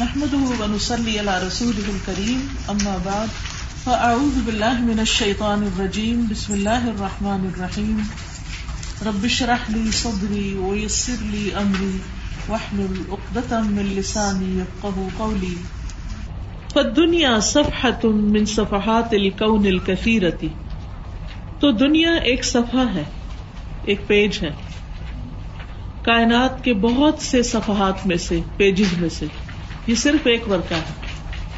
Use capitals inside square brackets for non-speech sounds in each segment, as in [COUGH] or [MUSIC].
نحمده ونصلي على رسوله الكريم، أما بعد، فأعوذ بالله من الشيطان الرجيم، بسم الله الرحمن الرحيم. رب اشرح لي صدري ويسر لي أمري، واحلل عقدة من لساني يفقه قولي. فالدنيا صفحة من صفحات الكون الكثيرة. تو دنیا ایک صفحہ ہے، ایک پیج ہے۔ کائنات کے بہت سے صفحات میں سے، پیجز میں سے۔ یہ صرف ایک ورقہ ہے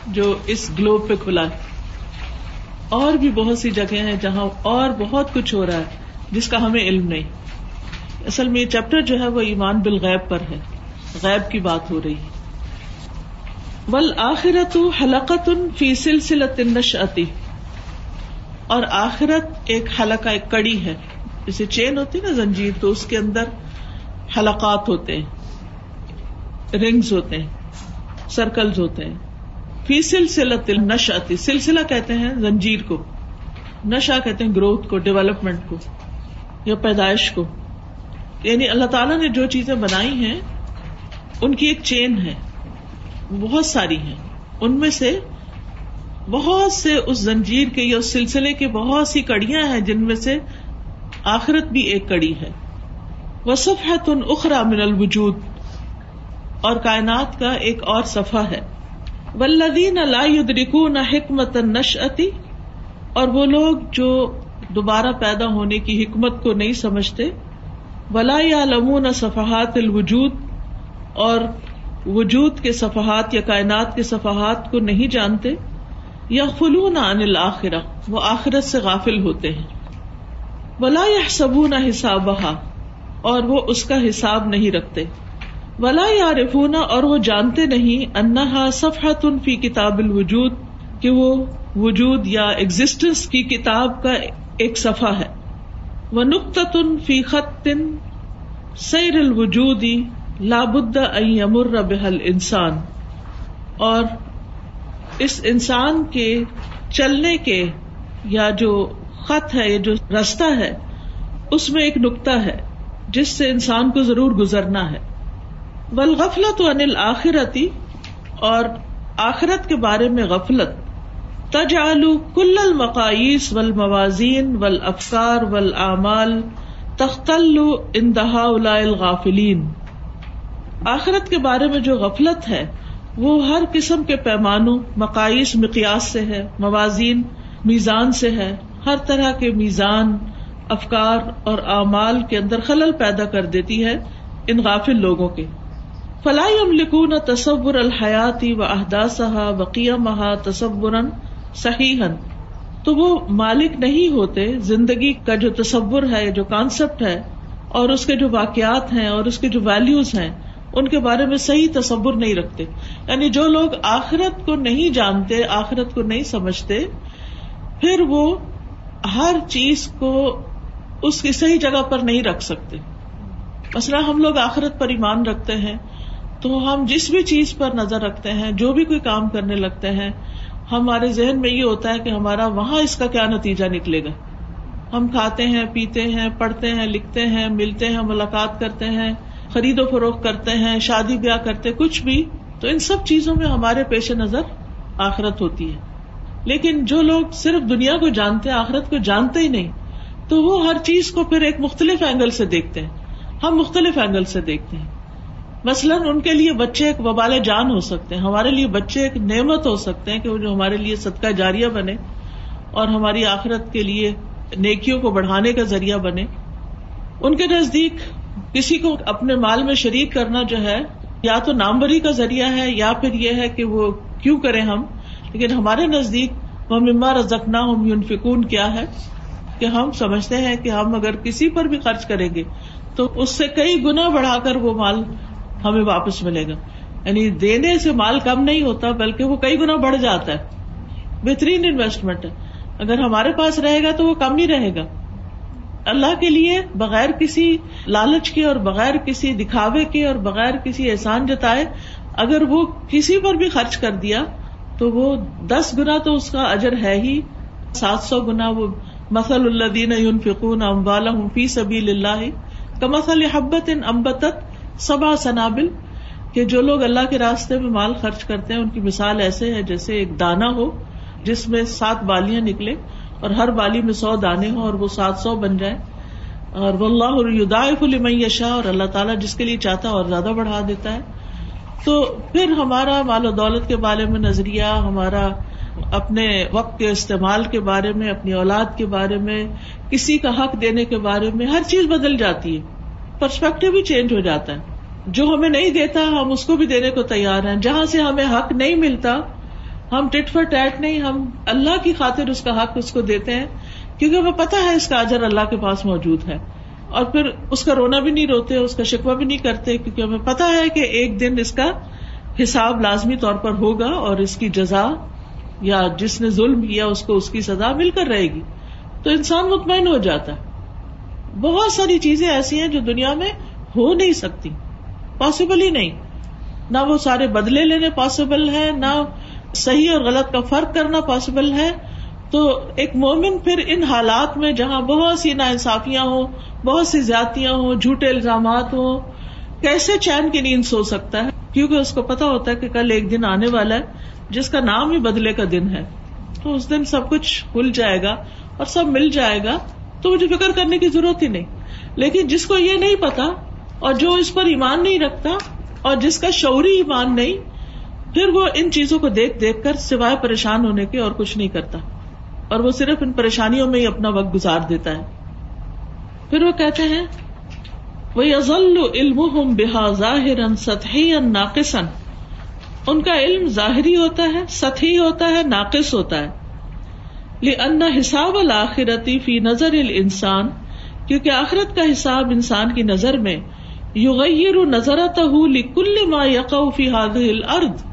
جو اس گلوب پہ کھلا ہے۔ اور بھی بہت سی جگہ ہیں جہاں اور بہت کچھ ہو رہا ہے جس کا ہمیں علم نہیں۔ اصل میں یہ چیپٹر جو ہے وہ ایمان بالغیب پر ہے۔ غیب کی بات ہو رہی ہے۔ بل آخرت حلقت فی سلسلت نشأتی اور آخرت ایک حلقہ، ایک کڑی ہے۔ جیسے چین ہوتی نا زنجیر، تو اس کے اندر حلقات ہوتے ہیں، رنگز ہوتے ہیں۔ سرکلز ہوتے ہیں۔ فی سلسلت نشأتی سلسلہ کہتے ہیں زنجیر کو۔ نشا کہتے ہیں گروتھ کو، ڈیولپمنٹ کو یا پیدائش کو۔ یعنی اللہ تعالیٰ نے جو چیزیں بنائی ہیں، ان کی ایک چین ہے۔ بہت ساری ہیں۔ ان میں سے بہت سے اس زنجیر کے یا اس سلسلے کی بہت سی کڑیاں ہیں، جن میں سے آخرت بھی ایک کڑی ہے۔ وہ صفحت ان اخرا من الوجود۔ اور کائنات کا ایک اور صفحہ ہے۔ ولدین لا يدركون حکمت نشأتی اور وہ لوگ جو دوبارہ پیدا ہونے کی حکمت کو نہیں سمجھتے، ولا يعلمون صفحات الوجود، اور وجود کے صفحات یا کائنات کے صفحات کو نہیں جانتے یا خلون عن الآخرہ وہ آخرت سے غافل ہوتے ہیں۔ ولا يحسبون حسابها، اور وہ اس کا حساب نہیں رکھتے۔ ولا يعرفون اور وہ جانتے نہیں انہا صفحت فی کتاب الوجود کہ وہ وجود یا ایگزٹنس کی کتاب کا ایک صفحہ ہے۔ وہ نقطۃ فی خط سیر الوجود لابد ان یمر بحل انسان اور اس انسان کے چلنے کے یا جو خط ہے، یا جو رستہ ہے، اس میں ایک نقطہ ہے، جس سے انسان کو ضرور گزرنا ہے۔ بل غفلت انل آخرتی اور آخرت کے بارے میں غفلت. تجعل کل المقائیس ول موازین ول افکار ول اعمال تختل اندہا الغافلین آخرت کے بارے میں جو غفلت ہے، وہ ہر قسم کے پیمانوں مقائس مقیاس سے ہے موازین میزان سے ہے، ہر طرح کے میزان افکار اور اعمال کے اندر خلل پیدا کر دیتی ہے ان غافل لوگوں کے۔ فلاح املکون تصور الحیاتی و احداثہ وقیہ مہا تصور صحیح تو وہ مالک نہیں ہوتے، زندگی کا جو تصور ہے، جو کانسیپٹ ہے، اور اس کے جو واقعات ہیں، اور اس کے جو ویلوز ہیں، ان کے بارے میں صحیح تصور نہیں رکھتے۔ یعنی جو لوگ آخرت کو نہیں جانتے، آخرت کو نہیں سمجھتے، پھر وہ ہر چیز کو اس کی صحیح جگہ پر نہیں رکھ سکتے۔ مثلا ہم لوگ آخرت پر ایمان رکھتے ہیں تو ہم جس بھی چیز پر نظر رکھتے ہیں، جو بھی کوئی کام کرنے لگتے ہیں، ہمارے ذہن میں یہ ہوتا ہے کہ ہمارا وہاں اس کا کیا نتیجہ نکلے گا۔ ہم کھاتے ہیں، پیتے ہیں، پڑھتے ہیں، لکھتے ہیں، ملتے ہیں، ملاقات کرتے ہیں، خرید و فروخت کرتے ہیں، شادی بیاہ کرتے کچھ بھی۔ تو ان سب چیزوں میں ہمارے پیش نظر آخرت ہوتی ہے۔ لیکن جو لوگ صرف دنیا کو جانتے ہیں، آخرت کو جانتے ہی نہیں، تو وہ ہر چیز کو پھر ایک مختلف اینگل سے دیکھتے ہیں۔ ہم مختلف اینگل سے دیکھتے ہیں۔ مثلاً ان کے لیے بچے ایک وبال جان ہو سکتے ہیں، ہمارے لیے بچے ایک نعمت ہو سکتے ہیں کہ وہ جو ہمارے لیے صدقہ جاریہ بنے اور ہماری آخرت کے لیے نیکیوں کو بڑھانے کا ذریعہ بنے۔ ان کے نزدیک کسی کو اپنے مال میں شریک کرنا جو ہے، یا تو ناموری کا ذریعہ ہے، یا پھر یہ ہے کہ وہ کیوں کریں ہم؟ لیکن ہمارے نزدیک وہ مما رزکنا ہم یونفکون کیا ہے؟ کہ ہم سمجھتے ہیں کہ ہم اگر کسی پر بھی خرچ کریں گے، تو اس سے کئی گنا بڑھا کر وہ مال ہمیں واپس ملے گا۔ یعنی دینے سے مال کم نہیں ہوتا، بلکہ وہ کئی گنا بڑھ جاتا ہے۔ بہترین انویسٹمنٹ ہے۔ اگر ہمارے پاس رہے گا تو وہ کم ہی رہے گا۔ اللہ کے لیے بغیر کسی لالچ کے اور بغیر کسی دکھاوے کے اور بغیر کسی احسان جتائے، اگر وہ کسی پر بھی خرچ کر دیا، تو وہ دس گنا تو اس کا اجر ہے ہی۔ سات سو گنا وہ مسل اللہ دین فکون فی سبیل اللہ کا مسل حبت ان امبت سبا سنابل کہ جو لوگ اللہ کے راستے میں مال خرچ کرتے ہیں، ان کی مثال ایسے ہے جیسے ایک دانا ہو، جس میں سات بالیاں نکلے اور ہر بالی میں سو دانے ہوں اور وہ سات سو بن جائے اور وہ اللہ یشا اور اللہ تعالیٰ جس کے لیے چاہتا ہے اور زیادہ بڑھا دیتا ہے۔ تو پھر ہمارا مال و دولت کے بارے میں نظریہ، ہمارا اپنے وقت کے استعمال کے بارے میں، اپنی اولاد کے بارے میں، کسی کا حق دینے کے بارے میں، ہر چیز بدل جاتی ہے۔ پرسپیکٹو بھی چینج ہو جاتا ہے۔ جو ہمیں نہیں دیتا، ہم اس کو بھی دینے کو تیار ہیں۔ جہاں سے ہمیں حق نہیں ملتا، ہم ٹٹ فر ٹیٹ نہیں، ہم اللہ کی خاطر اس کا حق اس کو دیتے ہیں۔ کیونکہ ہمیں پتا ہے، اس کا اجر اللہ کے پاس موجود ہے۔ اور پھر اس کا رونا بھی نہیں روتے، اس کا شکوا بھی نہیں کرتے، کیونکہ ہمیں پتا ہے کہ ایک دن اس کا حساب لازمی طور پر ہوگا اور اس کی جزا یا جس نے ظلم کیا، اس کو اس کی سزا مل کر رہے گی۔ تو انسان مطمئن ہو جاتا ہے۔ بہت ساری چیزیں ایسی ہیں جو دنیا میں ہو نہیں سکتی۔ پاسبل ہی نہیں۔ نہ وہ سارے بدلے لینے پاسبل ہے نہ صحیح اور غلط کا فرق کرنا پاسبل ہے۔ تو ایک مومن پھر ان حالات میں جہاں بہت سی نا انصافیاں ہوں، بہت سی زیادتیاں ہوں، جھوٹے الزامات ہوں، کیسے چین کی نیند سو سکتا ہے؟ کیونکہ اس کو پتا ہوتا ہے کہ کل ایک دن آنے والا ہے، جس کا نام ہی بدلے کا دن ہے۔ تو اس دن سب کچھ کھل جائے گا اور سب مل جائے گا۔ تو مجھے فکر کرنے کی ضرورت ہی نہیں۔ لیکن جس کو یہ نہیں پتا اور جو اس پر ایمان نہیں رکھتا اور جس کا شعوری ایمان نہیں، پھر وہ ان چیزوں کو دیکھ دیکھ کر سوائے پریشان ہونے کے اور کچھ نہیں کرتا۔ اور وہ صرف ان پریشانیوں میں ہی اپنا وقت گزار دیتا ہے۔ پھر وہ کہتے ہیں وہ یزل علم بحا ظاہر ناقصن ان کا علم ظاہری ہوتا ہے، سطحی ہوتا ہے، ناقص ہوتا ہے۔ ان حساب الآخرتی فی نظر انسان کیونکہ آخرت کا حساب انسان کی نظر میں یغیر نظرت کل ما یقع فی هذه الارض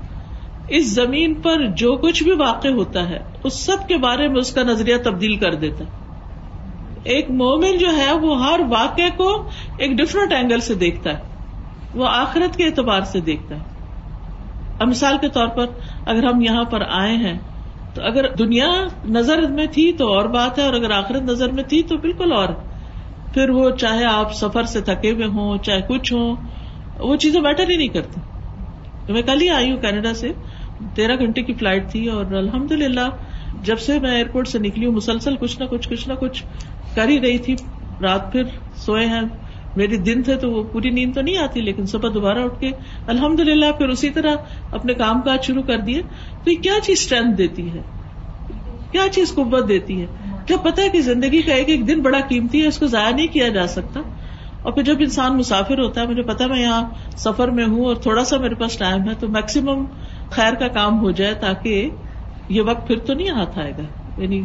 اس زمین پر جو کچھ بھی واقع ہوتا ہے، اس سب کے بارے میں اس کا نظریہ تبدیل کر دیتا ہے۔ ایک مومن جو ہے، وہ ہر واقع کو ایک ڈفرنٹ اینگل سے دیکھتا ہے۔ وہ آخرت کے اعتبار سے دیکھتا ہے۔ اب مثال کے طور پر، اگر ہم یہاں پر آئے ہیں تو اگر دنیا نظر میں تھی تو اور بات ہے اور اگر آخرت نظر میں تھی تو بالکل اور پھر وہ چاہے آپ سفر سے تھکے ہوئے ہوں، چاہے کچھ ہوں، وہ چیزیں میٹر ہی نہیں کرتی۔ میں کل ہی آئی ہوں کینیڈا سے۔ تیرہ گھنٹے کی فلائٹ تھی اور الحمد للہ جب سے میں ایئرپورٹ سے نکلی ہوں، مسلسل کچھ نہ کچھ کچھ نہ کچھ کر ہی رہی تھی۔ رات پھر سوئے ہیں۔ میری دن تھے تو وہ پوری نیند تو نہیں آتی، لیکن صبح دوبارہ اٹھ کے الحمد للہ پھر اسی طرح اپنے کام کاج شروع کر دیے۔ تو یہ کیا چیز اسٹرینتھ دیتی ہے؟ کیا چیز قوت دیتی ہے؟ جب پتا ہے کہ زندگی کا ایک ایک دن بڑا قیمتی ہے، اس کو ضائع نہیں کیا جا سکتا۔ اور پھر جب انسان مسافر ہوتا ہے، مجھے پتا میں یہاں سفر میں ہوں اور تھوڑا سا میرے پاس ٹائم ہے، تو میکسیمم خیر کا کام ہو جائے تاکہ یہ وقت پھر تو نہیں ہاتھ آئے گا۔ یعنی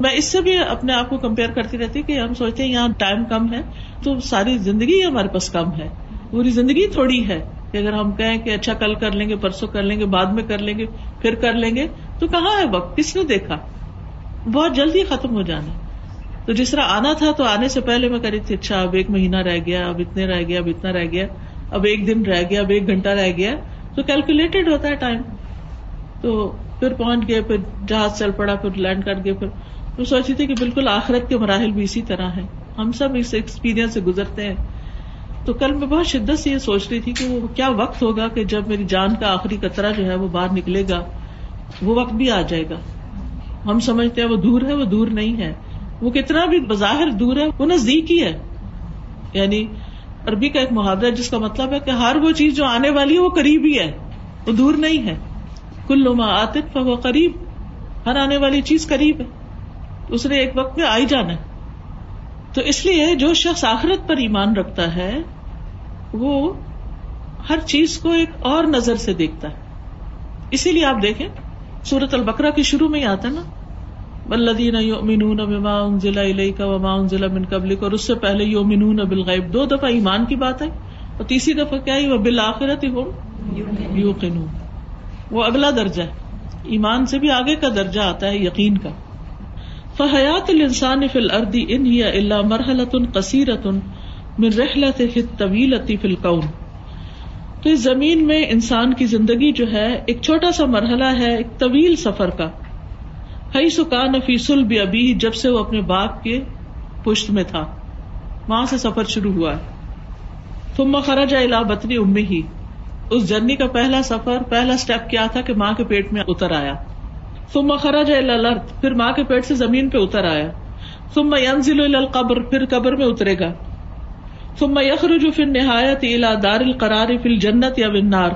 میں اس سے بھی اپنے آپ کو کمپیئر کرتی رہتی کہ ہم سوچتے ہیں یہاں ٹائم کم ہے تو ساری زندگی ہمارے پاس کم ہے۔ پوری زندگی تھوڑی ہے کہ اگر ہم کہیں کہ اچھا کل کر لیں گے، پرسوں کر لیں گے، بعد میں کر لیں گے، پھر کر لیں گے، تو کہاں ہے وقت؟ کس نے دیکھا؟ بہت جلدی ختم ہو جانا۔ تو جس طرح آنا تھا تو آنے سے پہلے میں کری تھی اچھا اب ایک مہینہ رہ گیا، اب اتنے رہ گیا، اب اتنا رہ گیا، اب ایک دن رہ گیا، اب ایک گھنٹہ رہ گیا۔ تو کیلکولیٹڈ ہوتا ہے ٹائم تو پھر پہنچ گئے، پھر جہاز چل پڑا، پھر لینڈ کر گئے، پھر وہ سوچی تھی کہ بالکل آخرت کے مراحل بھی اسی طرح ہے ہم سب اس ایکسپیرئنس سے گزرتے ہیں۔ تو کل میں بہت شدت سے یہ سوچ رہی تھی کہ وہ کیا وقت ہوگا کہ جب میری جان کا آخری قطرہ جو ہے وہ باہر نکلے گا، وہ وقت بھی آ جائے گا۔ ہم سمجھتے ہیں وہ دور ہے، وہ دور نہیں ہے۔ وہ کتنا بھی بظاہر دور ہے، وہ نزدیک ہی ہے۔ یعنی عربی کا ایک محاورہ جس کا مطلب ہے کہ ہر وہ چیز جو آنے والی ہے، وہ قریب ہی ہے۔ وہ دور نہیں ہے۔ کل آتف وہ قریب۔ ہر آنے والی چیز قریب ہے۔ اس نے ایک وقت میں آئی جانا ہے۔ تو اس لیے جو شخص آخرت پر ایمان رکھتا ہے، وہ ہر چیز کو ایک اور نظر سے دیکھتا ہے۔ اسی لیے آپ دیکھیں سورت البکرا کے شروع میں ہی آتا نا۔ بلدین یؤمنون بما انزل الیک وما انزل من قبلک اور اس سے پہلے یؤمنون بالغیب دو دفعہ ایمان کی بات ہے، اور تیسری دفعہ کیا ہے؟ وہ بالآخرت ہم یوقنون وہ اگلا درجہ ہے۔ ایمان سے بھی آگے کا درجہ آتا ہے، یقین کا۔ فحیات الانسان فی الارض ان ہی الا مرحلۃ قصیرۃ من رحلت طویل فی القون تو اس زمین میں انسان کی زندگی جو ہے، ایک چھوٹا سا مرحلہ ہے، ایک طویل سفر کا۔ ہئی سکان فی سلب ابی جب سے وہ اپنے باپ کے پشت میں تھا۔ وہاں سے سفر شروع ہوا ہے۔ ثم خرج الى بطن امه ہی اس جرنی کا پہلا سفر، پہلا اسٹیپ کیا تھا کہ ماں کے پیٹ میں اتر آیا۔ ثم خرج الى الارض، پھر ماں کے پیٹ سے زمین پہ اتر آیا۔ ثم ينزل الى القبر، پھر قبر میں اترے گا۔ ثم يخرج في النهايه الى دار القرار في الجنه یا النار۔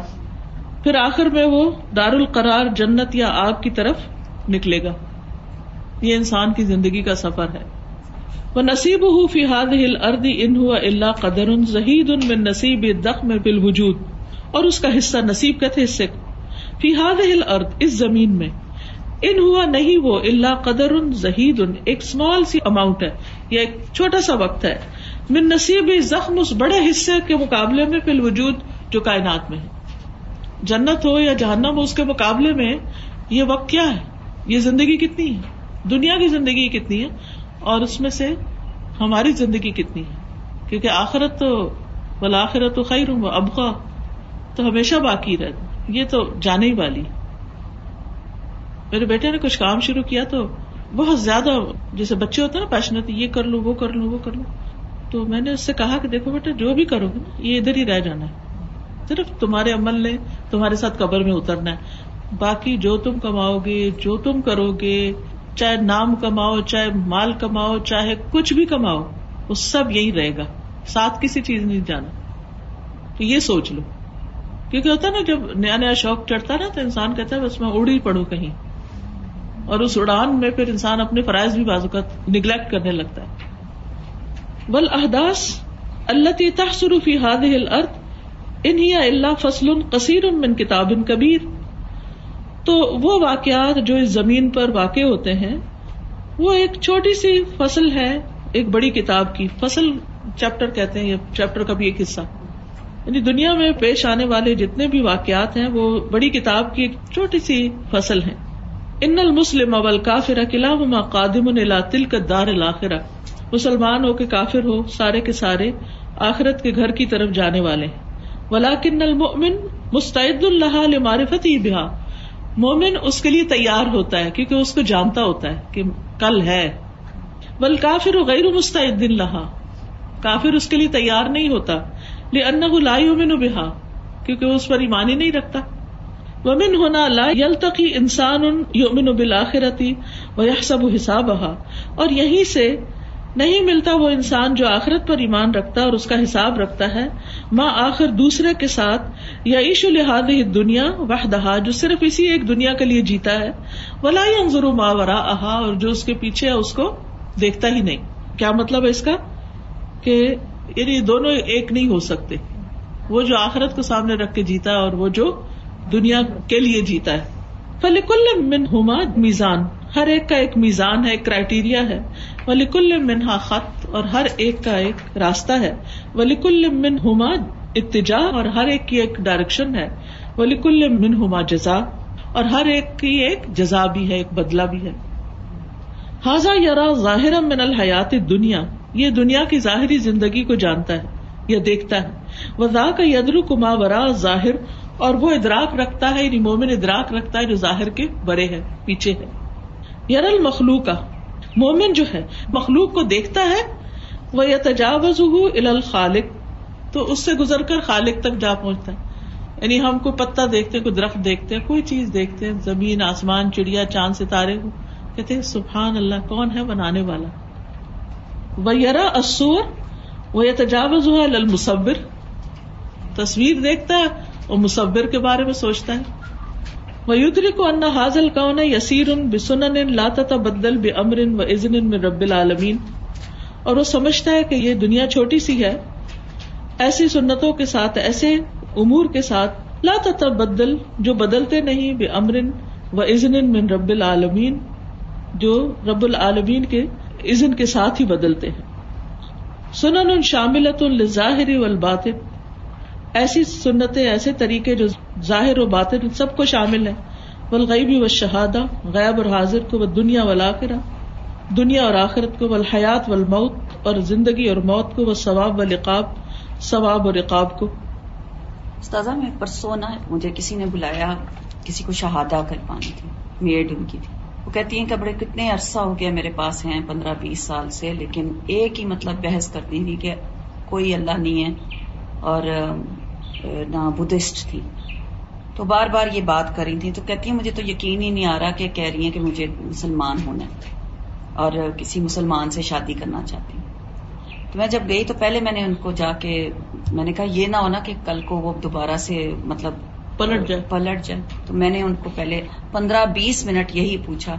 پھر آخر میں وہ دار القرار، جنت یا آگ کی طرف نکلے گا۔ یہ انسان کی زندگی کا سفر ہے۔ وہ نصیب ہو فی ہاد ہل ارد ان ہوا اللہ قدر زہید ان میں نصیب دخ میں بال وجود اور اس کا حصہ نصیب کا تھے حصے۔ فی ہاد ہل ارد اس زمین میں۔ ان ہوا نہیں وہ اللہ قدر زہید ان ایک اسمال سی اماؤنٹ ہے، یا ایک چھوٹا سا وقت ہے۔ من نصیب زخم اس بڑے حصے کے مقابلے میں فی الوجود جو کائنات میں ہے۔ جنت ہو یا جہنم ہو، اس کے مقابلے میں یہ وقت کیا ہے؟ یہ زندگی کتنی ہے؟ دنیا کی زندگی کتنی ہے؟ اور اس میں سے ہماری زندگی کتنی ہے؟ کیونکہ آخرت تو بلاخرت تو خیر ہوں ابقا تو ہمیشہ باقی رہتا یہ تو جانے ہی والی میرے بیٹے نے کچھ کام شروع کیا تو بہت زیادہ جیسے بچے ہوتے ہیں نا پیشنت یہ کر لو، وہ کر لو، وہ کر لو۔ تو میں نے اس سے کہا کہ دیکھو بیٹا، جو بھی کرو گے نا یہ ادھر ہی رہ جانا ہے۔ صرف تمہارے عمل نے تمہارے ساتھ قبر میں اترنا ہے۔ باقی جو تم کماؤ گے، جو تم کرو گے، چاہے نام کماؤ، چاہے مال کماؤ، چاہے کچھ بھی کماؤ، وہ سب یہی رہے گا۔ ساتھ کسی چیز نہیں جانا۔ تو یہ سوچ لو۔ کیونکہ ہوتا ہے نا، جب نیا نیا شوق چڑھتا نا، تو انسان کہتا ہے، بس میں اڑ ہی پڑوں کہیں۔ اور اس اڑان میں پھر انسان اپنے فرائض بھی بازو کا نگلیکٹ کرنے لگتا ہے۔ بل احداس اللہ تحسر فی ہاد الارض انہی اللہ فصل قصیر من کتاب کبیر تو وہ واقعات جو اس زمین پر واقع ہوتے ہیں، وہ ایک چھوٹی سی فصل ہے، ایک بڑی کتاب کی۔ فصل چیپٹر کہتے ہیں چیپٹر کا بھی ایک حصہ۔ یعنی دنیا میں پیش آنے والے جتنے بھی واقعات ہیں، وہ بڑی کتاب کی ایک چھوٹی سی فصل ہے ان المسلم اول کافر قلعہ قادم تل کا دار الآخرہ مسلمان ہو کے کافر ہو، سارے کے سارے آخرت کے گھر کی طرف جانے والے ولاکن المؤمن مستعد اللہ معرفت ہی بہا۔ مومن اس کے لیے تیار ہوتا ہے کیونکہ اس کو جانتا ہوتا ہے کہ کل ہے۔ بل کافر و غیر مستعد لہا۔ کافر اس کے لیے تیار نہیں ہوتا ان لائی امن بہا، کیونکہ اس پر ایمان ہی نہیں رکھتا۔ ومن ہونا لا یل تقی انسان یومن بلاخرتی و سب حساب اور یہیں سے نہیں ملتا وہ انسان جو آخرت پر ایمان رکھتا ہے اور اس کا حساب رکھتا ہے۔ ماں آخر دوسرے کے ساتھ یا عیش الحاد دنیا وحدہ جو صرف اسی ایک دنیا کے لیے جیتا ہے۔ ولا انضر ما ورا احا اور جو اس کے پیچھے ہے اس کو دیکھتا ہی نہیں۔ کیا مطلب ہے اس کا؟ کہ یعنی دونوں ایک نہیں ہو سکتے۔ وہ جو آخرت کو سامنے رکھ کے جیتا ہے اور وہ جو دنیا کے لیے جیتا ہے۔ فلیکل من ہوما میزان۔ ہر ایک کا ایک میزان ہے، ایک کرائٹیریا ہے۔ ولیکل منہا خط اور ہر ایک کا ایک راستہ ہے۔ ولیکل من ہوما اتجا اور ہر ایک کی ایک ڈائریکشن ہے۔ ولیکل من ہوما جزا اور ہر ایک کی ایک جزا بھی ہے، ایک بدلا بھی ہے۔ حاضا یار ظاہر من الحیات دنیا یہ دنیا کی ظاہری زندگی کو جانتا ہے یا دیکھتا ہے۔ وزا کا یدر کما ورا ظاہر اور وہ ادراک رکھتا ہے یعنی مومن ادراک رکھتا ہے جو ظاہر کے بڑے ہے پیچھے ہے یار المخلوق کا مومن جو ہے، مخلوق کو دیکھتا ہے وہ یا تجاوز الخالق، تو اس سے گزر کر خالق تک جا پہنچتا ہے۔ یعنی ہم کوئی پتا دیکھتے کوئی درخت دیکھتے ہیں، کوئی چیز دیکھتے ہیں، زمین، آسمان، چڑیا، چاند، ستارے۔ کو کہتے ہیں، سبحان اللہ، کون ہے بنانے والا؟ وہ یرا اصور وہ یا تجاوز ہوا المصور تصویر دیکھتا ہے اور مصور کے بارے میں سوچتا ہے۔ ویدری کو انا حاضل کون یسیر بسن لاتا بدل بے امر و عزن میں رب العالمین اور وہ سمجھتا ہے کہ یہ دنیا چھوٹی سی ہے۔ ایسی سنتوں کے ساتھ، ایسے امور کے ساتھ لاتا بدل جو بدلتے نہیں بے امر و عزن من رب العالمین جو رب العالمین کے عزن کے ساتھ ہی بدلتے ہیں۔ سنن ان شاملت الظاہر والباطن۔ ایسی سنتیں، ایسے طریقے جو ظاہر و باطن سب کو شامل ہے بلغیبی و شہادہ غیب اور حاضر کو وہ دنیا والا دنیا اور آخرت کو حیات و الموت اور زندگی اور موت کو وہ ثواب و لقاب ثواب و رقاب کو۔ استاذہ، میں پرسوں نا مجھے کسی نے بلایا، کسی کو شہادہ کروانی تھی میڈ ان کی تھی۔ وہ کہتی ہیں کہ بڑے کتنے عرصہ ہو گیا میرے پاس ہیں، پندرہ بیس سال سے، لیکن ایک ہی مطلب بحث کرتی تھی کہ کوئی اللہ نہیں ہے۔ اور نہ بدھسٹ تھی۔ تو بار بار یہ بات کر رہی تھی تو کہتی ہیں مجھے تو یقین ہی نہیں آ رہا کہ کہہ رہی ہیں کہ مجھے مسلمان ہونا ہے اور کسی مسلمان سے شادی کرنا چاہتی ہوں تو میں جب گئی تو پہلے میں نے ان کو جا کے میں نے کہا یہ نہ ہونا کہ کل کو وہ دوبارہ سے مطلب پلٹ جائے۔ پلٹ جائے۔ تو میں نے ان کو پہلے پندرہ بیس منٹ یہی پوچھا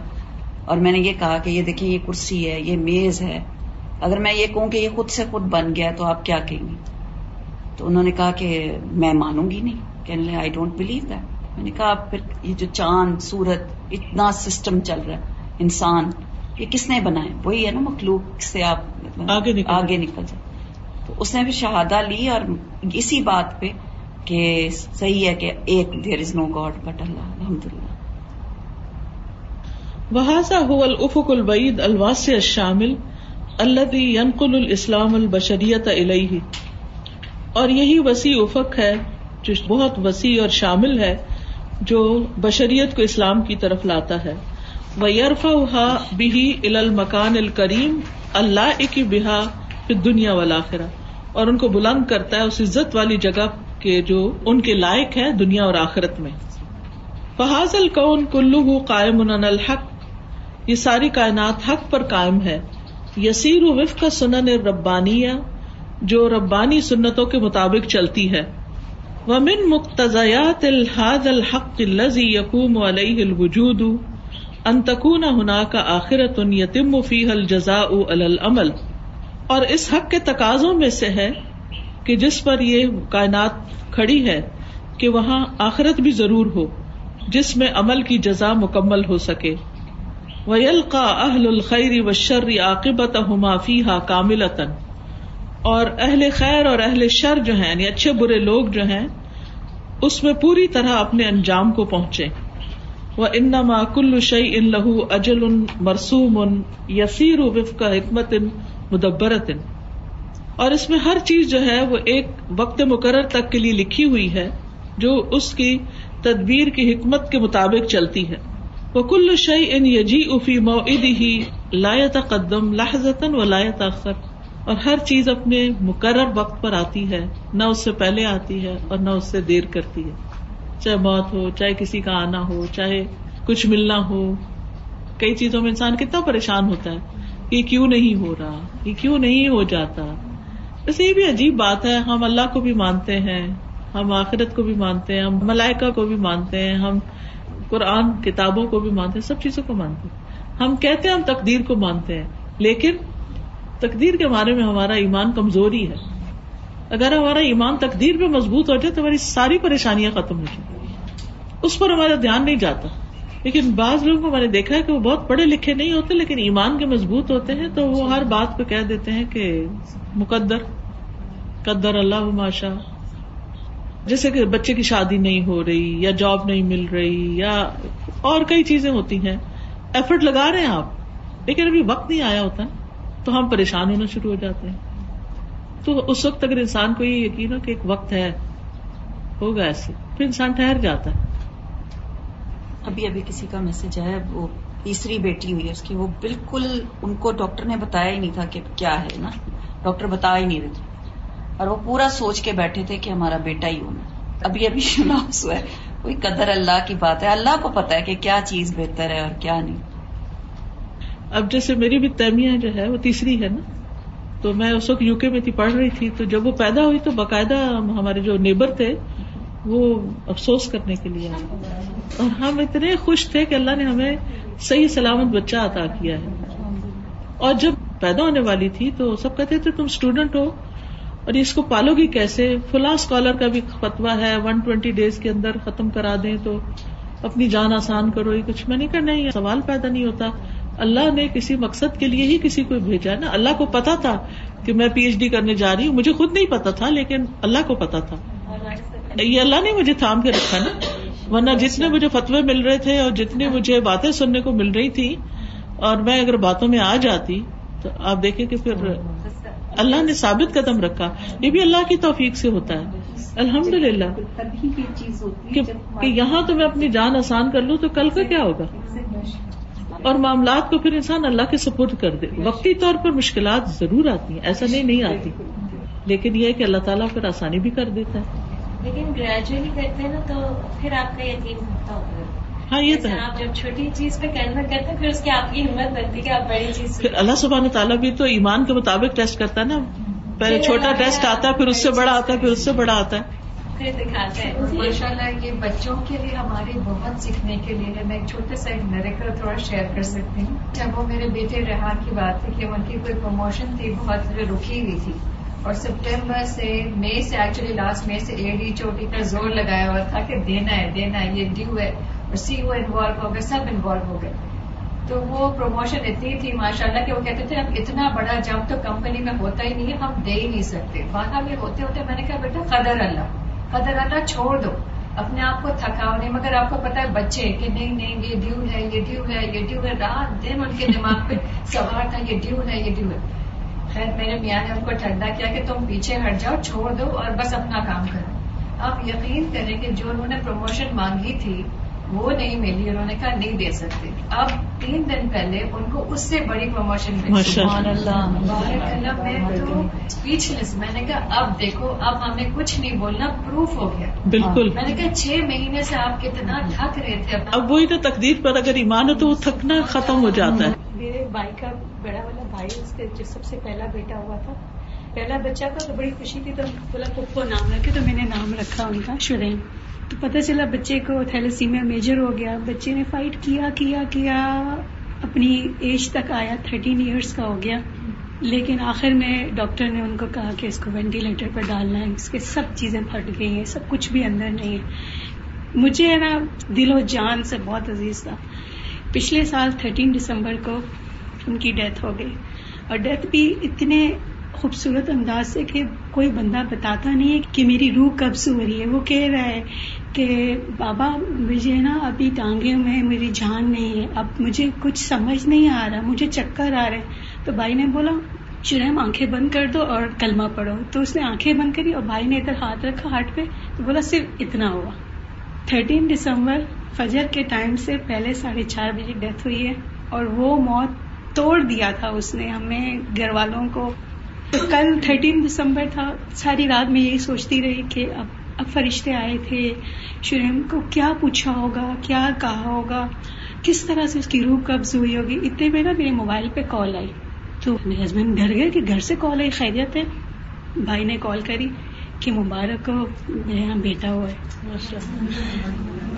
اور میں نے یہ کہا کہ یہ دیکھیں یہ کرسی ہے یہ میز ہے۔ اگر میں یہ کہوں کہ یہ خود سے خود بن گیا تو آپ کیا کہیں گے؟ تو انہوں نے کہا کہ میں مانوں گی نہیں۔ کہنے آئی ڈونٹ بلیو دیٹ میں نے کہا پھر یہ جو چاند سورت اتنا سسٹم چل رہا ہے انسان یہ کس نے بنائے وہی ہے نا مخلوق سے آپ مطلب آگے نکل آگے نکل جائے۔ تو اس نے بھی شہادہ لی اور اسی بات پہ کہ صحیح ہے کہ ایک دیر از نو گاڈ بٹ اللہ الحمد للہ وہذا هو الافق البعید الواسع الشامل الذي ينقل الاسلام البشریت الیہ اور یہی وسیع افق ہے جو بہت وسیع اور شامل ہے، جو بشریت کو اسلام کی طرف لاتا ہے۔ وہ یرفا بھی ال المکان الکریم اللہ اکی بحا دنیا والاخرہ اور ان کو بلند کرتا ہے، اس عزت والی جگہ کے جو ان کے لائق ہے دنیا اور آخرت میں۔ فحاظ القون کلو قائم الحق۔ یہ ساری کائنات حق پر قائم ہے۔ یسیر وف کا سنن ربانیہ جو ربانی سنتوں کے مطابق چلتی ہے۔ ومن مقتضیات الحاد الحق الذي يقوم عليه الوجود ان تكون هناك آخرت یتم فيها الجزاء على العمل۔ اور اس حق کے تقاضوں میں سے ہے کہ جس پر یہ کائنات کھڑی ہے کہ وہاں آخرت بھی ضرور ہو، جس میں عمل کی جزا مکمل ہو سکے۔ ویلقا اہل الخیر و شر عاقبت فی ہا کامل اور اہل خیر اور اہل شر جو ہیں یعنی اچھے برے لوگ جو ہیں، اس میں پوری طرح اپنے انجام کو پہنچے۔ وہ ان کل شعی ان لہو اجل ان مرسوم ان یسیر وف کا حکمت ان مدبرت ان اور اس میں ہر چیز جو ہے، وہ ایک وقت مقرر تک کے لیے لکھی ہوئی ہے، جو اس کی تدبیر کی حکمت کے مطابق چلتی ہے۔ وہ کل شعی ان یجی افی موعد ہی لایت قدم لہزتن و لایت اخر اور ہر چیز اپنے مقرر وقت پر آتی ہے، نہ اس سے پہلے آتی ہے اور نہ اس سے دیر کرتی ہے۔ چاہے موت ہو، چاہے کسی کا آنا ہو، چاہے کچھ ملنا ہو۔ کئی چیزوں میں انسان کتنا پریشان ہوتا ہے یہ کیوں نہیں ہو رہا، یہ کیوں نہیں ہو جاتا۔ ویسے یہ بھی عجیب بات ہے، ہم اللہ کو بھی مانتے ہیں، ہم آخرت کو بھی مانتے ہیں، ہم ملائکہ کو بھی مانتے ہیں، ہم قرآن، کتابوں کو بھی مانتے ہیں، سب چیزوں کو مانتے ہیں۔ ہم کہتے ہیں ہم تقدیر کو مانتے ہیں، لیکن تقدیر کے بارے میں ہمارا ایمان کمزوری ہے۔ اگر ہمارا ایمان تقدیر پہ مضبوط ہو جائے تو ہماری ساری پریشانیاں ختم ہو جائیں۔ اس پر ہمارا دھیان نہیں جاتا۔ لیکن بعض لوگوں کو میں نے دیکھا ہے کہ وہ بہت پڑھے لکھے نہیں ہوتے، لیکن ایمان کے مضبوط ہوتے ہیں تو وہ ہر بات پہ کہہ دیتے ہیں کہ مقدر، قدر اللہ ماشا جیسے کہ بچے کی شادی نہیں ہو رہی یا جاب نہیں مل رہی یا اور کئی چیزیں ہوتی ہیں۔ ایفرٹ لگا رہے ہیں آپ، لیکن ابھی وقت نہیں آیا ہوتا۔ تو ہم پریشان ہونا شروع ہو جاتے ہیں۔ تو اس وقت اگر انسان کو یہ یقین ہو کہ ایک وقت ہے، ہوگا ایسے، پھر انسان ٹھہر جاتا ہے۔ ابھی ابھی کسی کا میسج ہے، وہ تیسری بیٹی ہوئی ہے، اس کی وہ بالکل، ان کو ڈاکٹر نے بتایا ہی نہیں تھا کہ کیا ہے نا۔ ڈاکٹر بتا ہی نہیں رہے تھے۔ اور وہ پورا سوچ کے بیٹھے تھے کہ ہمارا بیٹا ہی ہونا۔ ابھی ابھی [LAUGHS] شناس ہوا ہے۔ کوئی قدر اللہ کی بات ہے۔ اللہ کو پتا ہے کہ کیا چیز بہتر ہے اور کیا نہیں۔ اب جیسے میری بھی تیمیہ جو ہے وہ تیسری ہے نا، تو میں اس وقت یو کے میں تھی، پڑھ رہی تھی، تو جب وہ پیدا ہوئی تو باقاعدہ ہمارے جو نیبر تھے، وہ افسوس کرنے کے لیے آئے۔ اور ہم اتنے خوش تھے کہ اللہ نے ہمیں صحیح سلامت بچہ عطا کیا ہے۔ اور جب پیدا ہونے والی تھی تو سب کہتے تھے، تم اسٹوڈینٹ ہو، اور اس کو پالو گی کیسے؟ فلاں اسکالر کا بھی فتوا ہے ون ٹوینٹی ڈیز کے اندر ختم کرا دیں تو اپنی جان آسان کرو، یہ کچھ میں نہیں کرنا یہ سوال پیدا نہیں ہوتا۔ اللہ نے کسی مقصد کے لیے ہی کسی کو بھیجا نا۔ اللہ کو پتا تھا کہ میں پی ایچ ڈی کرنے جا رہی ہوں۔ مجھے خود نہیں پتا تھا لیکن اللہ کو پتا تھا۔ یہ اللہ نے مجھے تھام کے رکھا نا۔ ورنہ جتنے مجھے فتوے مل رہے تھے اور جتنی مجھے باتیں سننے کو مل رہی تھی اور میں اگر باتوں میں آ جاتی تو آپ دیکھیں کہ پھر اللہ نے ثابت قدم رکھا۔ یہ بھی اللہ کی توفیق سے ہوتا ہے۔ الحمد للہ کہ یہاں تو میں اپنی جان آسان کر لوں تو کل کا کیا ہوگا؟ اور معاملات کو پھر انسان اللہ کے سپورٹ کر دے۔ وقتی طور پر مشکلات ضرور آتی ہیں ایسا نہیں نہیں آتی۔ لیکن یہ کہ اللہ تعالیٰ پھر آسانی بھی کر دیتا ہے۔ لیکن گریجولی کرتے ہیں نا تو پھر آپ کا یقین ہوتا ہے ہاں یہ تو ہے۔ آپ جب چھوٹی چیز پہ کنورٹ کرتے ہیں پھر اس کی آپ کی ہمت بنتی ہے کہ آپ بڑی چیز پھر اللہ سبحانہ تعالیٰ بھی تو ایمان کے مطابق ٹیسٹ کرتا ہے نا۔ پہلے چھوٹا ٹیسٹ آتا ہے پھر اس سے بڑا آتا ہے پھر اس سے بڑا آتا ہے۔ پھر دکھاتے ہیں۔ جی، ماشاء اللہ یہ بچوں کے لیے، ہمارے بہت سیکھنے کے لیے ہے میں ایک چھوٹے سا ایک میریکل تھوڑا شیئر کر سکتی ہوں۔ جب وہ میرے بیٹے ریحان کی بات تھی کہ ان کی کوئی پروموشن تھی بہت رکی ہوئی تھی۔ اور سپٹمبر سے مئی سے ایکچولی لاسٹ مئی سے اے ڈی چوٹی کا زور لگایا ہوا تھا کہ دینا ہے دینا ہے، یہ ڈیو ہے۔ اور سی او انوالو ہو گئے، سب انوالو ہو گئے۔ تو وہ پروموشن اتنی تھی ماشاء اللہ کہ وہ کہتے تھے اب اتنا بڑا جب تو کمپنی میں ہوتا ہی نہیں ہے، ہم دے ہی نہیں سکتے۔ باہر میں ہوتے ہوتے میں نے کہا، بیٹا، قدر اللہ قدر اللہ چھوڑ دو۔ اپنے آپ کو تھکاؤ نہیں مگر آپ کو پتا ہے بچے کہ نہیں نہیں، یہ ڈیو ہے، یہ ڈیو ہے، یہ ڈیو ہے۔ رات دن ان کے دماغ پہ سوار تھا، یہ ڈیو ہے، یہ ڈیو ہے خیر، میرے میاں نے ان کو ٹھنڈا کیا کہ تم پیچھے ہٹ جاؤ، چھوڑ دو اور بس اپنا کام کرو۔ آپ یقین کریں کہ جو انہوں نے پروموشن مانگی تھی وہ نہیں ملی انہوں نے کہا نہیں دے سکتے۔ اب تین دن پہلے ان کو اس سے بڑی پروموشن ملی۔ سبحان اللہ۔ بارک اللہ۔ میں تو اسپیچ میں نے کہا اب دیکھو اب ہمیں کچھ نہیں بولنا پروف ہو گیا۔ بالکل۔ میں نے کہا چھ مہینے سے آپ کتنا تھک رہے تھے۔ اب وہی تو تقدیر پر اگر ایمان ہو تو وہ تھکنا ختم ہو جاتا ہے۔ میرے بھائی کا بڑا والا بھائی اس کے جو سب سے پہلا بیٹا ہوا تھا پہلا بچہ تھا تو بڑی خوشی تھی تو بولا پپو نام رکھے تو میں نے نام رکھا ان کا شرین تو پتہ چلا بچے کو تھیلسیمیا میجر ہو گیا۔ بچے نے فائٹ کیا کیا کیا، اپنی ایج تک آیا تھرٹین ایئرس کا ہو گیا۔ لیکن آخر میں ڈاکٹر نے ان کو کہا کہ اس کو وینٹیلیٹر پر ڈالنا ہے، اس کے سب چیزیں پھٹ گئی ہیں، سب کچھ بھی اندر نہیں ہے۔ مجھے ہے نا دل و جان سے بہت عزیز تھا۔ پچھلے سال تھرٹین دسمبر کو ان کی ڈیتھ ہو گئی۔ اور ڈیتھ بھی اتنے خوبصورت انداز سے کہ کوئی بندہ بتاتا نہیں ہے کہ میری روح کب سو رہی ہے۔ وہ کہہ رہا ہے کہ بابا، مجھے نا ابھی ٹانگے میں میری جان نہیں ہے۔ اب مجھے کچھ سمجھ نہیں آ رہا، مجھے چکر آ رہے تو بھائی نے بولا شرم آنکھیں بند کر دو اور کلمہ پڑھو۔ تو اس نے آنکھیں بند کری اور بھائی نے ادھر ہاتھ رکھا ہاتھ پہ۔ تو بولا، صرف اتنا ہوا۔ تھرٹین دسمبر، فجر کے ٹائم سے پہلے ساڑھے چار بجے ڈیتھ ہوئی ہے اور وہ موت توڑ دیا تھا اس نے ہمیں، گھر والوں کو۔ کل تھرٹین دسمبر تھا، ساری رات میں یہی سوچتی رہی کہ اب اب فرشتے آئے تھے شریم کو کیا پوچھا ہوگا، کیا کہا ہوگا؟ کس طرح سے اس کی روح قبض ہوئی ہوگی؟ اتنے میں نا میرے موبائل پہ کال آئی۔ تو میرے ہسبینڈ گھر گئے کہ گھر سے کال آئی، خیریت ہے؟ بھائی نے کال کری کہ مبارک ہو، میرے یہاں بیٹا ہوا ہے۔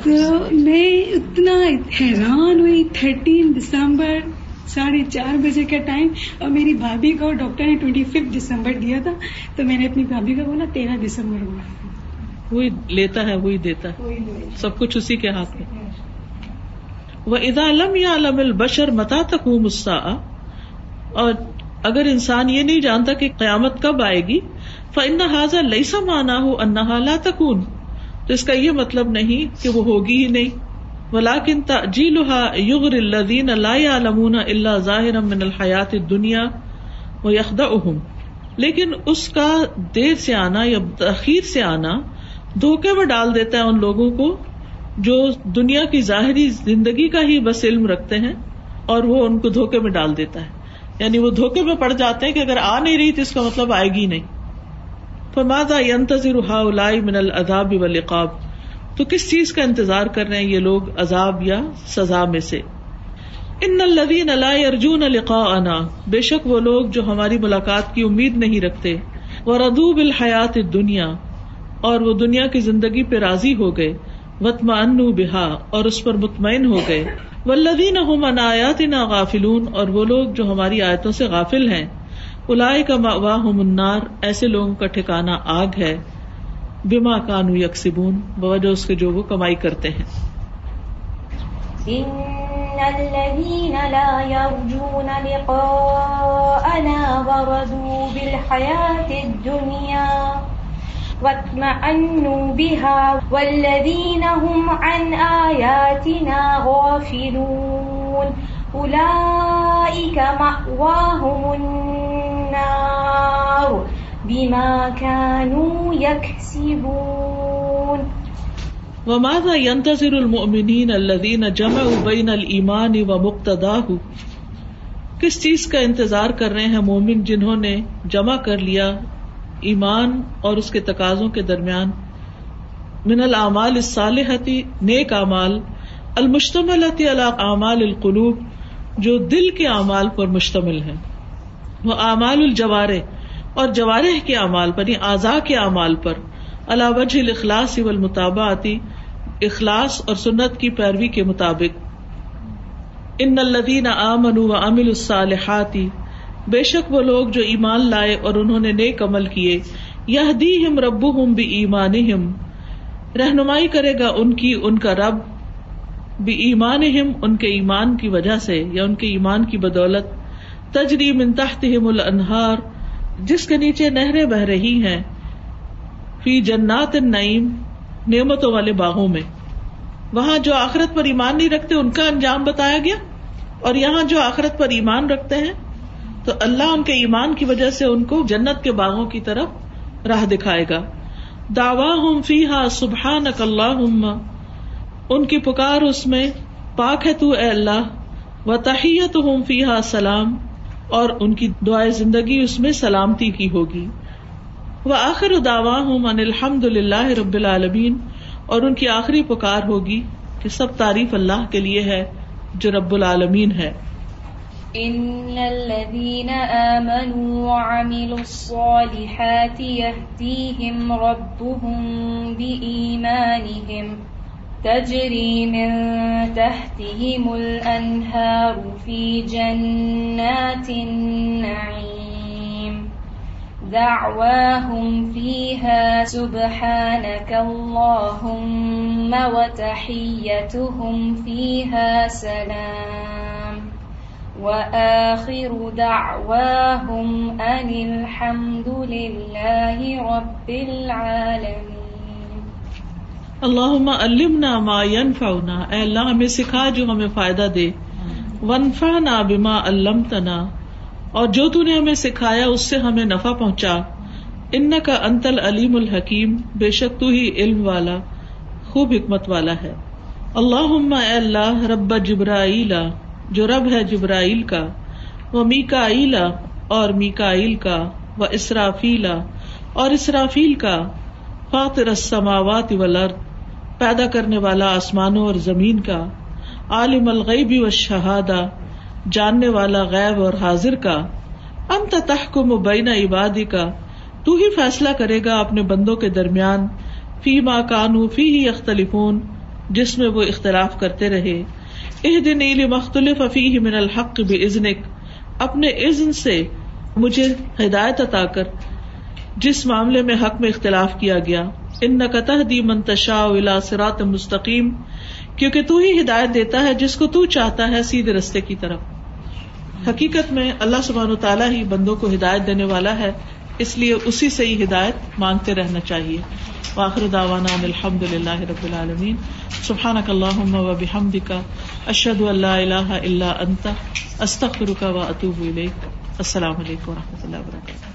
تو میں اتنا حیران ہوئی، تھرٹین دسمبر ساڑھے چار بجے کا ٹائم اور میری بھابھی کو ڈاکٹر نے ٹوینٹی ففتھ دسمبر دیا تھا تو میں نے اپنی بھابھی کو بولا تیرہ دسمبر ہوا۔ وہی لیتا ہے وہی دیتا ہے۔ سب کچھ اسی کے ہاتھ میں۔ وہ ادا علم یا علم البشر متا تک مسا اور اگر انسان یہ نہیں جانتا کہ قیامت کب آئے گی فن حاضر لئیسا مانا ہو انہا لا تکون تو اس کا یہ مطلب نہیں کہ وہ ہوگی ہی نہیں۔ ولاکن تجیلها یغر الذین لا يعلمون الا ظاہرا من الحیات الدنیا ويخدعهم لیکن اس کا دیر سے آنا یا تاخیر سے آنا دھوکے میں ڈال دیتا ہے ان لوگوں کو جو دنیا کی ظاہری زندگی کا ہی بس علم رکھتے ہیں اور وہ ان کو دھوکے میں ڈال دیتا ہے. یعنی وہ دھوکے میں پڑ جاتے ہیں کہ اگر آ نہیں رہی تو اس کا مطلب آئے گی نہیں. فمادا ينتظر هؤلاء من العذاب والعقاب؟ تو کس چیز کا انتظار کر رہے ہیں یہ لوگ عذاب یا سزا میں سے؟ ان الذين لا يرجون لقاءنا، بے شک وہ لوگ جو ہماری ملاقات کی امید نہیں رکھتے۔ وہ ردو بالحیات دنیا اور وہ دنیا کی زندگی پہ راضی ہو گئے۔ وطما انو بہا اور اس پر مطمئن ہو گئے۔ ولدین ہم آیات نا غافلون، اور وہ لوگ جو ہماری آیتوں سے غافل ہیں۔ الائے کا واہ منار ایسے لوگوں کا ٹھکانا آگ ہے۔ بما کانو یکسبون بوجہ اس کے جو وہ کمائی کرتے ہیں۔ إن الذين لا يرجون لقاءنا ورضوا بالحياة الدنيا واطمأنوا بها والذين هم عن آياتنا غافلون أولئك مأواهم النار بما كانوا يكسبون. وماذا ينتظر المؤمنين الذين جمعوا بين الإيمان ومقتضاه کس چیز کا انتظار کر رہے ہیں مومن جنہوں نے جمع کر لیا ایمان اور اس کے تقاضوں کے درمیان؟ من العمال الصالحتی نیک اعمال المشتمل اعمال القلوب، جو دل کے اعمال پر مشتمل ہے وہ اعمال الجوارے اور جوارح کے اعمال پر یعنی اعضاء کے اعمال پر اللہ وجہ الاخلاص والمتابعتی، اخلاص اور سنت کی پیروی کے مطابق۔ ان الدین آمن و امل الصالحاتی بے شک وہ لوگ جو ایمان لائے اور انہوں نے نیک عمل کیے یہ دی ہم رب ہم بھی ایمان رہنمائی کرے گا ان کی، ان کا رب بھی ایمان ہم ان کے ایمان کی وجہ سے، یا ان کے ایمان کی بدولت۔ تجری من تحتہم الانہار جس کے نیچے نہریں بہ رہی ہیں، فی جنات النعیم، نعمتوں والے باغوں میں۔ وہاں جو آخرت پر ایمان نہیں رکھتے، ان کا انجام بتایا گیا۔ اور یہاں جو آخرت پر ایمان رکھتے ہیں، تو اللہ ان کے ایمان کی وجہ سے ان کو جنت کے باغوں کی طرف راہ دکھائے گا۔ داوا ہوں فی ہا سبحان اللہ ان کی پکار اس میں، پاک ہے تو اے اللہ۔ و تحیت ہوں فی ہا سلام۔ اور ان کی دعائیں زندگی اس میں سلامتی کی ہوگی۔ وہ آخر داوا ہوں الحمد للہ رب العالمین۔ اور ان کی آخری پکار ہوگی کہ سب تعریف اللہ کے لیے ہے، جو رب العالمین ہے۔ ان الذين امنوا وعملوا الصالحات يهديهم ربهم بايمانهم تجري من تحتهم الانهار في جنات النعيم. دعواهم فيها سبحانك اللهم وتحيتهم فيها سلام. وآخر دعواهم أن الحمد لله رب العالمين. اللہم علمنا ما ينفعنا اے اللہ، ہمیں سکھا جو ہمیں فائدہ دے۔ ونفعنا بما علمتنا۔ اور جو تو نے ہمیں سکھایا، اس سے ہمیں نفع پہنچا۔ ان کا انتل علیم الحکیم۔ بے شک تو ہی علم والا، خوب حکمت والا ہے۔ اللہ اے اللہ، رب جبرائیلا جو رب ہے جبرائیل کا۔ وہ میکا اور میکا کا۔ وہ اسرافیلا اور اسرافیل کا۔ فاطر السماوات والارض۔ پیدا کرنے والا آسمانوں اور زمین کا، عالم الغیبی و شہادہ، جاننے والا غیب اور حاضر کا، انت تحکم بین عبادی کا تو ہی فیصلہ کرے گا اپنے بندوں کے درمیان فی ما کانو فی ہی اختلف جس میں وہ اختلاف کرتے رہے۔ اح دن مختلف افی من الحق بزنک اپنے عزن سے مجھے ہدایت عطا کر، جس معاملے میں حق میں اختلاف کیا گیا۔ ان نقطہ دی منتشا الا سرات مستقیم، کیونکہ تو ہی ہدایت دیتا ہے جس کو تو چاہتا ہے سیدھے رستے کی طرف۔ حقیقت میں اللہ سبحان و تعالیٰ ہی بندوں کو ہدایت دینے والا ہے، اس لیے اسی سے ہی ہدایت مانگتے رہنا چاہیے۔ واخر داوانا الحمد للہ رب العالمین۔ سبحان اللہ و بحمد کا اشد اللہ اللہ اللہ انتا استخر کا و اطوب السلام علیکم و رحمۃ اللہ وبرکاتہ